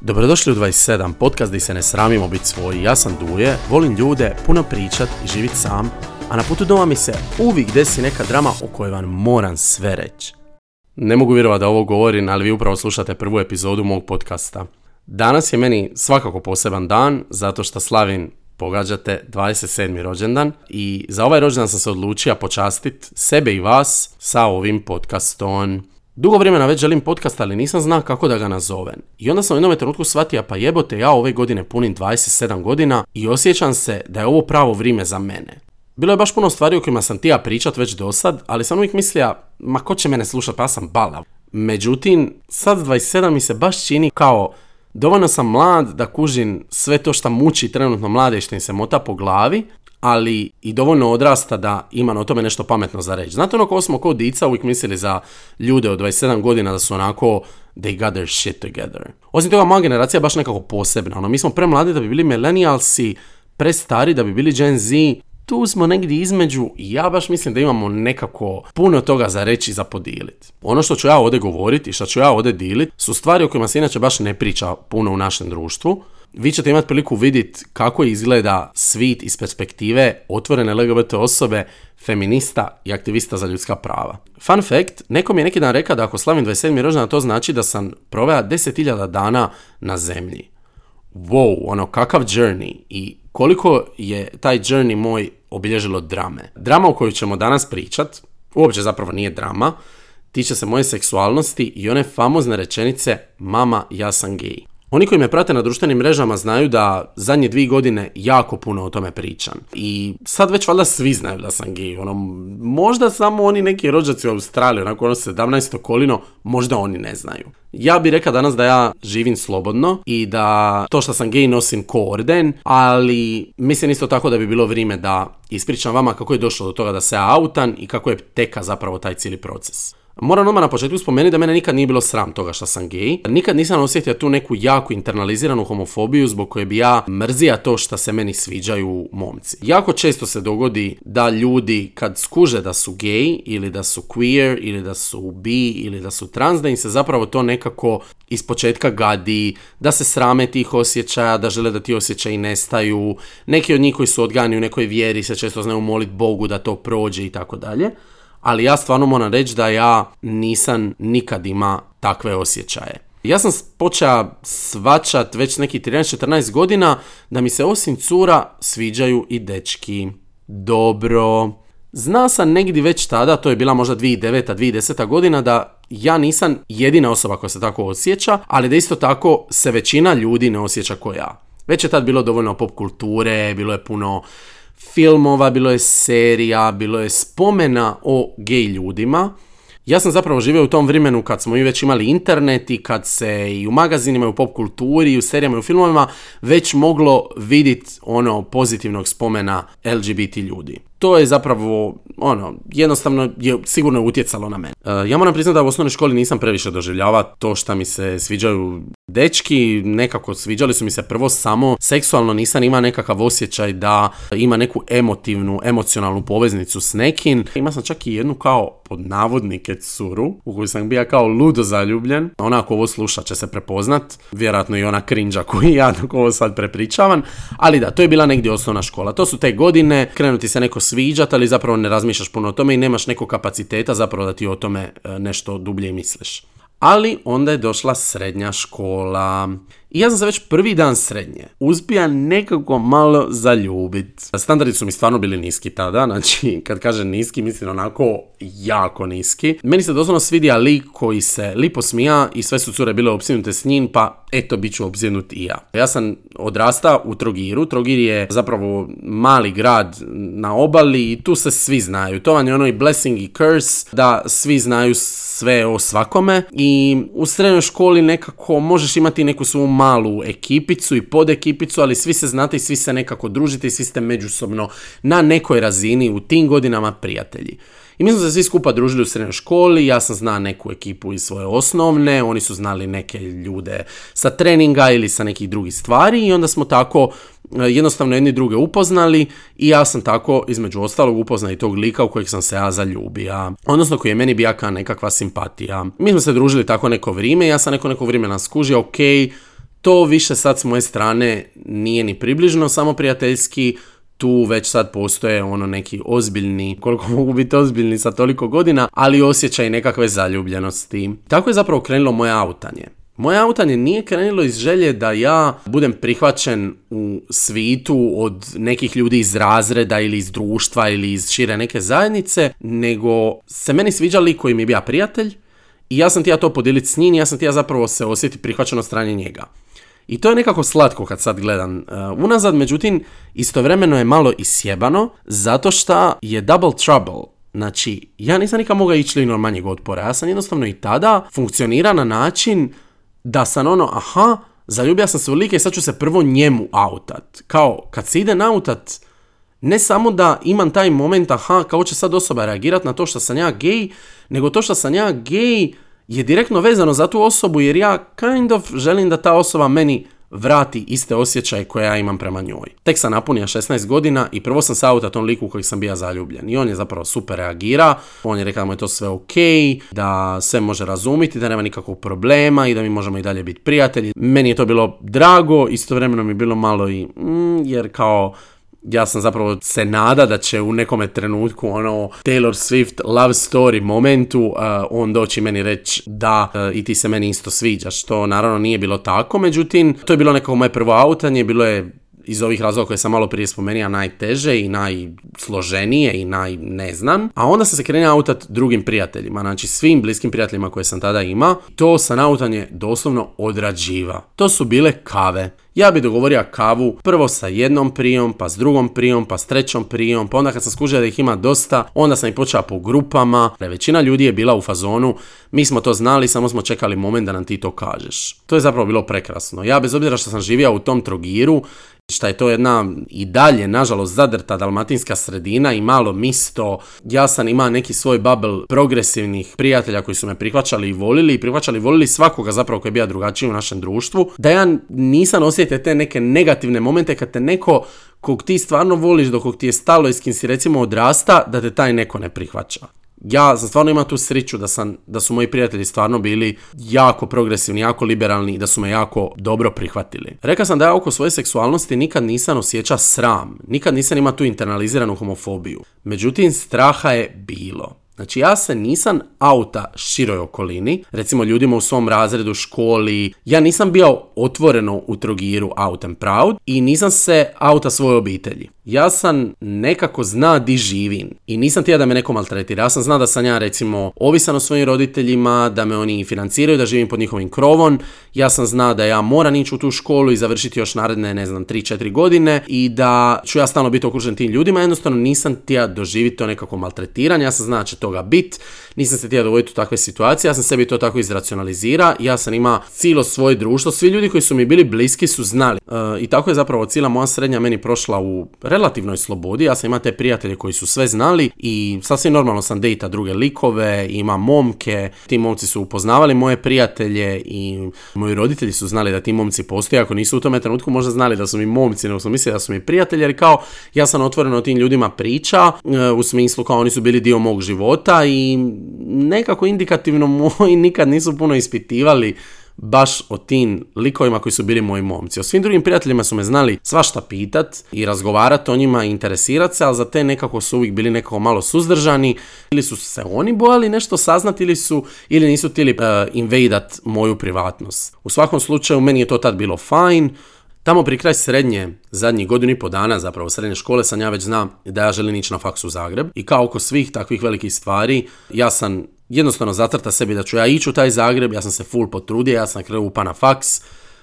Dobrodošli u 27, podcast gdje se ne sramimo biti svoji. Ja sam Duje, volim ljude, puno pričat i živit sam, a na putu doma mi se uvijek desi neka drama o kojoj vam moram sve reći. Ne mogu vjerovati da ovo govorim, ali vi upravo slušate prvu epizodu mog podcasta. Danas je meni svakako poseban dan, zato što slavim pogađate 27. rođendan i za ovaj rođendan sam se odlučio počastit sebe i vas sa ovim podcastom. Dugo vremena već želim podcast, ali nisam znao kako da ga nazovem. I onda sam u jednom trenutku shvatio, pa jebote, ja ove godine punim 27 godina i osjećam se da je ovo pravo vrijeme za mene. Bilo je baš puno stvari o kojima sam tija pričat već do sad, ali sam uvijek mislio, ma ko će mene slušat, pa ja sam balav. Međutim, sad 27 mi se baš čini kao dovoljno sam mlad da kužim sve to što muči trenutno mlade i što im se mota po glavi, ali i dovoljno odrasta da imam o tome nešto pametno za reći. Znate ono ko smo kao dica uvijek mislili za ljude od 27 godina da su onako they got their shit together. Osim toga, moja generacija je baš nekako posebna. Ono, mi smo premladi da bi bili millennialsi, prestari da bi bili Gen Z, tu smo negdje između i ja baš mislim da imamo nekako puno toga za reći i za podijeliti. Ono što ću ja ovdje govoriti i što ću ja ovdje dijeliti su stvari o kojima se inače baš ne priča puno u našem društvu, vi ćete imati priliku vidjeti kako izgleda svit iz perspektive otvorene LGBT osobe, feminista i aktivista za ljudska prava. Fun fact, neko je neki dan rekao da ako slavim 27. rođendan to znači da sam proveo 10.000 dana na zemlji. Wow, ono kakav journey i koliko je taj journey moj obilježilo drame. Drama o kojoj ćemo danas pričat, uopće zapravo nije drama, tiče se moje seksualnosti i one famozne rečenice mama ja sam gej. Oni koji me prate na društvenim mrežama znaju da zadnje dvije godine jako puno o tome pričam. I sad već valjda svi znaju da sam gay. Ono, možda samo oni neki rođaci u Australiji, onako ono 17. kolino, možda oni ne znaju. Ja bih rekao danas da ja živim slobodno i da to što sam gay nosim ko orden, ali mislim isto tako da bi bilo vrijeme da ispričam vama kako je došlo do toga da se autan i kako je teka zapravo taj cijeli proces. Moram odmah na početku spomenuti da mene nikad nije bilo sram toga što sam gej. Nikad nisam osjetio tu neku jako internaliziranu homofobiju zbog koje bi ja mrzija to što se meni sviđaju momci. Jako često se dogodi da ljudi kad skuže da su gej ili da su queer ili da su bi ili da su trans, da im se zapravo to nekako iz početka gadi, da se srame tih osjećaja, da žele da ti osjećaji nestaju. Neki od njih koji su odgani u nekoj vjeri se često znaju moliti Bogu da to prođe i tako dalje ali ja stvarno moram reći da ja nisam nikad ima takve osjećaje. Ja sam počeo svačat već neki 13-14 godina da mi se osim cura sviđaju i dečki. Dobro. Zna sam negdje već tada, to je bila možda 2009. 2010. godina, da ja nisam jedina osoba koja se tako osjeća, ali da isto tako se većina ljudi ne osjeća kao ja. Već je tad bilo dovoljno pop kulture, bilo je puno filmova, bilo je serija, bilo je spomena o gej ljudima. Ja sam zapravo živio u tom vremenu kad smo i već imali internet i kad se i u magazinima i u pop kulturi i u serijama i u filmovima već moglo vidjeti ono pozitivnog spomena LGBT ljudi to je zapravo, ono, jednostavno je sigurno utjecalo na mene. E, ja moram priznati da u osnovnoj školi nisam previše doživljava to što mi se sviđaju dečki, nekako sviđali su mi se prvo samo seksualno, nisam ima nekakav osjećaj da ima neku emotivnu, emocionalnu poveznicu s nekim. Ima sam čak i jednu kao pod navodnike curu, u koju sam bio kao ludo zaljubljen. Ona ako ovo sluša će se prepoznat, vjerojatno i ona krinđa koju ja dok ovo sad prepričavam, ali da, to je bila negdje osnovna škola. To su te godine, krenuti se neko sviđat, ali zapravo ne razmišljaš puno o tome i nemaš nekog kapaciteta zapravo da ti o tome e, nešto dublje misliš. Ali onda je došla srednja škola i ja sam se već prvi dan srednje uspija nekako malo zaljubit. Standardi su mi stvarno bili niski tada, znači kad kažem niski mislim onako jako niski. Meni se doslovno svidija lik koji se lipo smija i sve su cure bile opsjednute s njim, pa eto bit ću obsjednut i ja. Ja sam odrastao u Trogiru, Trogir je zapravo mali grad na obali i tu se svi znaju. To vam je ono i blessing i curse, da svi znaju sve o svakome i u srednjoj školi nekako možeš imati neku svoju malu ekipicu i podekipicu, ali svi se znate i svi se nekako družite i svi ste međusobno na nekoj razini u tim godinama prijatelji. I mi smo se svi skupa družili u srednjoj školi, ja sam znao neku ekipu iz svoje osnovne, oni su znali neke ljude sa treninga ili sa nekih drugih stvari i onda smo tako e, jednostavno jedni druge upoznali i ja sam tako između ostalog upoznao i tog lika u kojeg sam se ja zaljubio, odnosno koji je meni bija nekakva simpatija. Mi smo se družili tako neko vrijeme, ja sam neko neko vrijeme nas skužio, ok, To više sad s moje strane nije ni približno samo prijateljski, tu već sad postoje ono neki ozbiljni, koliko mogu biti ozbiljni sa toliko godina, ali osjećaj nekakve zaljubljenosti. Tako je zapravo krenulo moje autanje. Moje autanje nije krenulo iz želje da ja budem prihvaćen u svitu od nekih ljudi iz razreda ili iz društva ili iz šire neke zajednice, nego se meni sviđa lik koji mi je prijatelj i ja sam ti ja to podijeliti s njim i ja sam ti ja zapravo se osjeti prihvaćen od strane njega. I to je nekako slatko kad sad gledam uh, unazad, međutim istovremeno je malo isjebano zato što je double trouble. Znači, ja nisam nikad mogao ići linom manjeg otpora, ja sam jednostavno i tada funkcionira na način da sam ono, aha, zaljubio sam se u like i sad ću se prvo njemu autat. Kao, kad se ide nautat, ne samo da imam taj moment, aha, kao će sad osoba reagirati na to što sam ja gej, nego to što sam ja gej je direktno vezano za tu osobu jer ja kind of želim da ta osoba meni vrati iste osjećaje koje ja imam prema njoj. Tek sam napunio 16 godina i prvo sam se auta tom liku kojeg sam bio zaljubljen. I on je zapravo super reagira, on je rekao da mu je to sve ok, da sve može razumiti, da nema nikakvog problema i da mi možemo i dalje biti prijatelji. Meni je to bilo drago, istovremeno mi je bilo malo i mm, jer kao ja sam zapravo se nada da će u nekome trenutku ono Taylor Swift love story momentu uh, on doći meni reći da uh, i ti se meni isto sviđaš. To naravno nije bilo tako, međutim to je bilo nekako moje prvo autanje, bilo je iz ovih razloga koje sam malo prije spomenuo najteže i najsloženije i naj ne znam. A onda sam se krenuo autat drugim prijateljima, znači svim bliskim prijateljima koje sam tada imao. To sam autanje doslovno odrađiva. To su bile kave. Ja bi dogovorio kavu prvo sa jednom prijom, pa s drugom prijom, pa s trećom prijom, pa onda kad sam skužio da ih ima dosta, onda sam ih počeo po grupama. Većina ljudi je bila u fazonu, mi smo to znali, samo smo čekali moment da nam ti to kažeš. To je zapravo bilo prekrasno. Ja bez obzira što sam živio u tom trogiru, šta je to jedna i dalje, nažalost, zadrta dalmatinska sredina i malo misto. Ja sam imao neki svoj bubble progresivnih prijatelja koji su me prihvaćali i volili i prihvaćali i volili svakoga zapravo koji je bio drugačiji u našem društvu. Da ja nisam osjetio te neke negativne momente kad te neko kog ti stvarno voliš, dok ti je stalo i s kim si recimo odrasta, da te taj neko ne prihvaća ja sam stvarno imao tu sreću da, sam, da su moji prijatelji stvarno bili jako progresivni, jako liberalni i da su me jako dobro prihvatili. Rekao sam da ja oko svoje seksualnosti nikad nisam osjeća sram, nikad nisam imao tu internaliziranu homofobiju. Međutim, straha je bilo. Znači ja se nisam auta široj okolini, recimo ljudima u svom razredu, školi, ja nisam bio otvoreno u Trogiru out and proud i nisam se auta svoje obitelji ja sam nekako zna di živim i nisam tija da me neko maltretira. Ja sam zna da sam ja recimo ovisan o svojim roditeljima, da me oni financiraju, da živim pod njihovim krovom. Ja sam zna da ja moram ići u tu školu i završiti još naredne, ne znam, 3-4 godine i da ću ja stalno biti okružen tim ljudima. Jednostavno nisam tija doživjeti to nekako maltretiranje. Ja sam zna da će toga bit. Nisam se tija dovoditi u takve situacije. Ja sam sebi to tako izracionalizira. Ja sam ima cijelo svoje društvo. Svi ljudi koji su mi bili bliski su znali. E, I tako je zapravo cijela moja srednja meni prošla u relativnoj slobodi. Ja sam imao te prijatelje koji su sve znali i sasvim normalno sam dejta druge likove, imam momke, ti momci su upoznavali moje prijatelje i moji roditelji su znali da ti momci postoje, ako nisu u tome trenutku možda znali da su mi momci, nego su mislili da su mi prijatelji, jer kao ja sam otvoreno o tim ljudima priča, e, u smislu kao oni su bili dio mog života i nekako indikativno moji nikad nisu puno ispitivali baš o tim likovima koji su bili moji momci. O svim drugim prijateljima su me znali svašta pitat i razgovarati o njima i interesirati se, ali za te nekako su uvijek bili nekako malo suzdržani ili su se oni bojali nešto saznati ili su ili nisu htjeli uh, invadat moju privatnost. U svakom slučaju meni je to tad bilo fajn, Tamo pri kraj srednje, zadnjih godinu i po dana, zapravo srednje škole, sam ja već znam da ja želim ići na faks u Zagreb. I kao oko svih takvih velikih stvari, ja sam jednostavno zatrta sebi da ću ja ići u taj Zagreb, ja sam se full potrudio, ja sam krenuo upa na faks,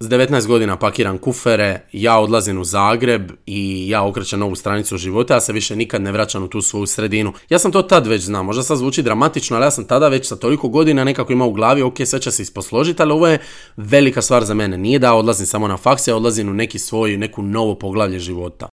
s 19 godina pakiram kufere, ja odlazim u Zagreb i ja okrećem novu stranicu života, ja se više nikad ne vraćam u tu svoju sredinu. Ja sam to tad već znao, možda sad zvuči dramatično, ali ja sam tada već sa toliko godina nekako imao u glavi, ok, sve će se isposložiti, ali ovo je velika stvar za mene. Nije da odlazim samo na faks, ja odlazim u neki svoj, neku novo poglavlje života.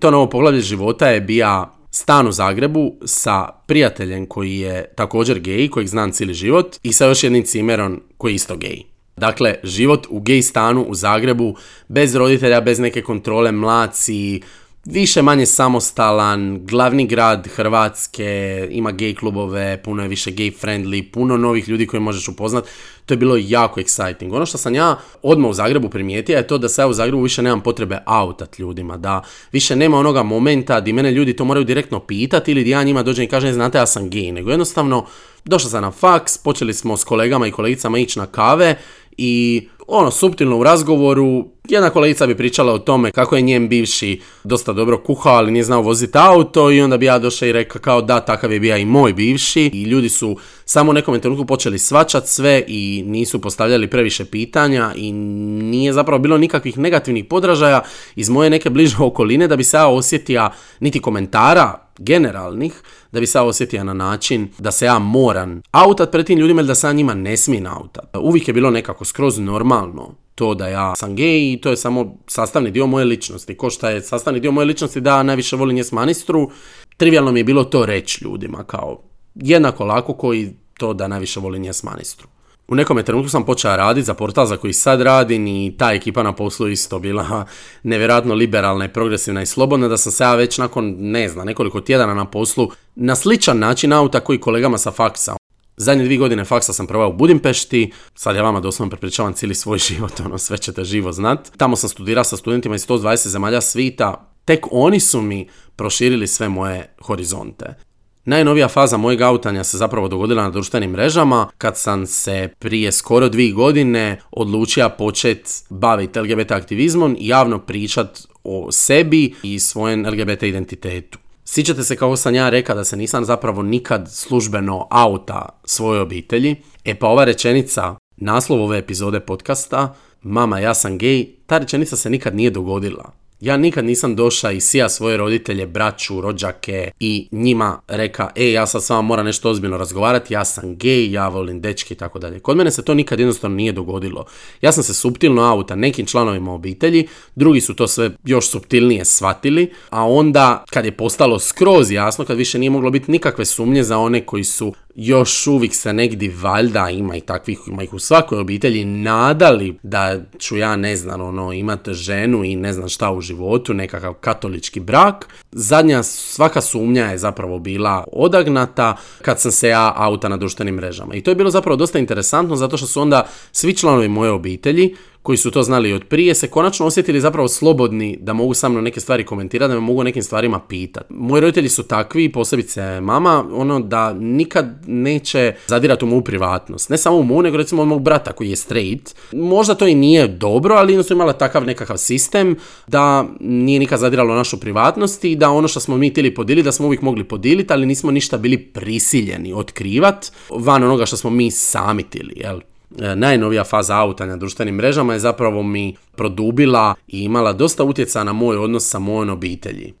To novo poglavlje života je bija stan u Zagrebu sa prijateljem koji je također gej, kojeg znam cijeli život, i sa još jednim cimerom koji je isto gej. Dakle, život u gej stanu u Zagrebu, bez roditelja, bez neke kontrole, mlaci, više manje samostalan, glavni grad Hrvatske, ima gay klubove, puno je više gay friendly, puno novih ljudi koje možeš upoznat. To je bilo jako exciting. Ono što sam ja odmah u Zagrebu primijetio je to da se u Zagrebu više nemam potrebe autat ljudima, da više nema onoga momenta di mene ljudi to moraju direktno pitati ili di ja njima dođem i kažem znate ja sam gay, nego jednostavno došao sam na faks, počeli smo s kolegama i kolegicama ići na kave i ono, suptilno u razgovoru, jedna kolegica bi pričala o tome kako je njen bivši dosta dobro kuhao, ali nije znao voziti auto i onda bi ja došao i rekao kao da, takav je bio i moj bivši. I ljudi su samo u nekom trenutku počeli svačat sve i nisu postavljali previše pitanja i nije zapravo bilo nikakvih negativnih podražaja iz moje neke bliže okoline da bi se ja osjetio niti komentara generalnih, da bi se osjetio na način da se ja moram autat pred tim ljudima ili da se ja njima ne smijem autat. Uvijek je bilo nekako skroz normalno to da ja sam gej i to je samo sastavni dio moje ličnosti. Ko šta je sastavni dio moje ličnosti da najviše volim njes manistru, trivialno mi je bilo to reći ljudima kao jednako lako koji to da najviše volim njes manistru. U nekom trenutku sam počeo raditi za portal za koji sad radim i ta ekipa na poslu isto bila nevjerojatno liberalna i progresivna i slobodna da sam se ja već nakon, ne znam, nekoliko tjedana na poslu na sličan način auta koji kolegama sa faksa. Zadnje dvije godine faksa sam provao u Budimpešti, sad ja vama doslovno prepričavam cijeli svoj život, ono sve ćete živo znat. Tamo sam studirao sa studentima iz 120 zemalja svita, tek oni su mi proširili sve moje horizonte. Najnovija faza mojeg autanja se zapravo dogodila na društvenim mrežama kad sam se prije skoro dvije godine odlučio početi baviti LGBT aktivizmom i javno pričat o sebi i svojem LGBT identitetu. Sjećate se kako sam ja rekao da se nisam zapravo nikad službeno auta svoje obitelji. E pa ova rečenica, naslov ove epizode podcasta, mama ja sam gej, ta rečenica se nikad nije dogodila. Ja nikad nisam došao i sija svoje roditelje, braću, rođake i njima reka, e, ja sad s vama moram nešto ozbiljno razgovarati, ja sam gej, ja volim dečki i tako dalje. Kod mene se to nikad jednostavno nije dogodilo. Ja sam se subtilno auta nekim članovima obitelji, drugi su to sve još subtilnije shvatili, a onda kad je postalo skroz jasno, kad više nije moglo biti nikakve sumnje za one koji su još uvijek se negdje valjda ima i takvih, ima ih u svakoj obitelji, nadali da ću ja, ne znam, ono, imati ženu i ne znam šta u životu, nekakav katolički brak. Zadnja svaka sumnja je zapravo bila odagnata kad sam se ja auta na društvenim mrežama. I to je bilo zapravo dosta interesantno zato što su onda svi članovi moje obitelji koji su to znali od prije, se konačno osjetili zapravo slobodni da mogu sa mnom neke stvari komentirati, da me mogu nekim stvarima pitati. Moji roditelji su takvi, posebice mama, ono da nikad neće zadirati u moju privatnost. Ne samo u moju, nego recimo od mog brata koji je straight. Možda to i nije dobro, ali su imala takav nekakav sistem da nije nikad zadiralo našu privatnost i da ono što smo mi htjeli podiliti, da smo uvijek mogli podiliti, ali nismo ništa bili prisiljeni otkrivat van onoga što smo mi sami htjeli, jel? E, najnovija faza auta na društvenim mrežama je zapravo mi produbila i imala dosta utjecaja na moj odnos sa mojom obitelji.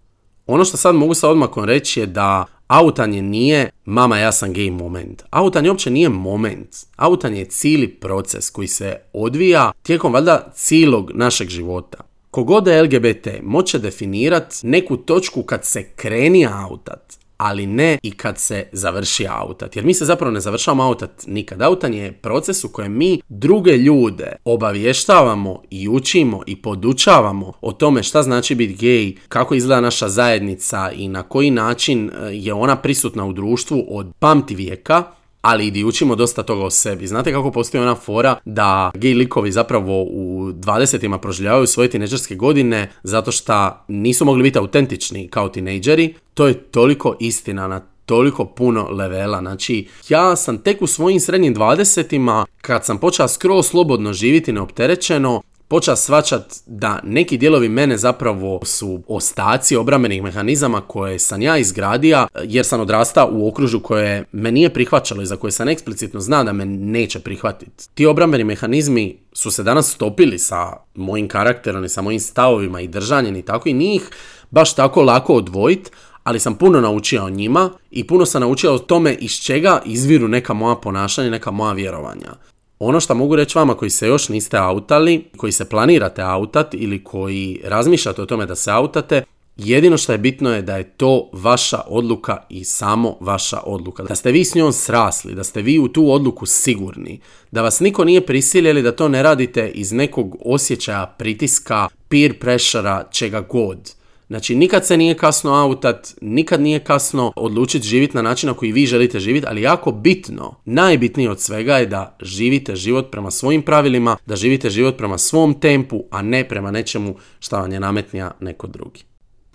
Ono što sad mogu sa odmakom reći je da autanje nije mama ja sam gay moment. Autanje uopće nije moment. Autanje je cijeli proces koji se odvija tijekom valjda cijelog našeg života. Kogod je LGBT moće definirat neku točku kad se kreni autat, ali ne i kad se završi autat. Jer mi se zapravo ne završavamo autat nikad. Autan je proces u kojem mi druge ljude obavještavamo i učimo i podučavamo o tome šta znači biti gej, kako izgleda naša zajednica i na koji način e, je ona prisutna u društvu od pamti vijeka ali i di učimo dosta toga o sebi. Znate kako postoji ona fora da gej likovi zapravo u 20 proživljavaju svoje tineđerske godine zato što nisu mogli biti autentični kao tinejdžeri. To je toliko istina na toliko puno levela. Znači, ja sam tek u svojim srednjim dvadesetima, kad sam počeo skroz slobodno živjeti neopterećeno, počeo svačat da neki dijelovi mene zapravo su ostaci obrambenih mehanizama koje sam ja izgradio jer sam odrastao u okružju koje me nije prihvaćalo i za koje sam eksplicitno zna da me neće prihvatiti. Ti obrambeni mehanizmi su se danas stopili sa mojim karakterom i sa mojim stavovima i držanjem i tako i njih baš tako lako odvojiti, ali sam puno naučio o njima i puno sam naučio o tome iz čega izviru neka moja ponašanja, neka moja vjerovanja. Ono što mogu reći vama koji se još niste autali, koji se planirate autat ili koji razmišljate o tome da se autate, jedino što je bitno je da je to vaša odluka i samo vaša odluka. Da ste vi s njom srasli, da ste vi u tu odluku sigurni, da vas niko nije prisiljeli da to ne radite iz nekog osjećaja pritiska, peer pressura, čega god Znači, nikad se nije kasno autat, nikad nije kasno odlučiti živjeti na način na koji vi želite živjeti, ali jako bitno, najbitnije od svega je da živite život prema svojim pravilima, da živite život prema svom tempu, a ne prema nečemu šta vam je nametnija neko drugi.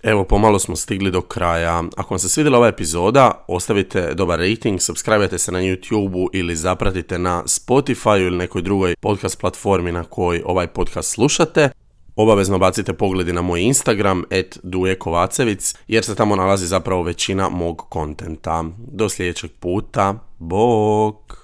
Evo, pomalo smo stigli do kraja. Ako vam se svidjela ova epizoda, ostavite dobar rating, subscribe se na YouTube ili zapratite na Spotify ili nekoj drugoj podcast platformi na kojoj ovaj podcast slušate. Obavezno bacite pogledi na moj Instagram, et Kovacevic, jer se tamo nalazi zapravo većina mog kontenta. Do sljedećeg puta, bok!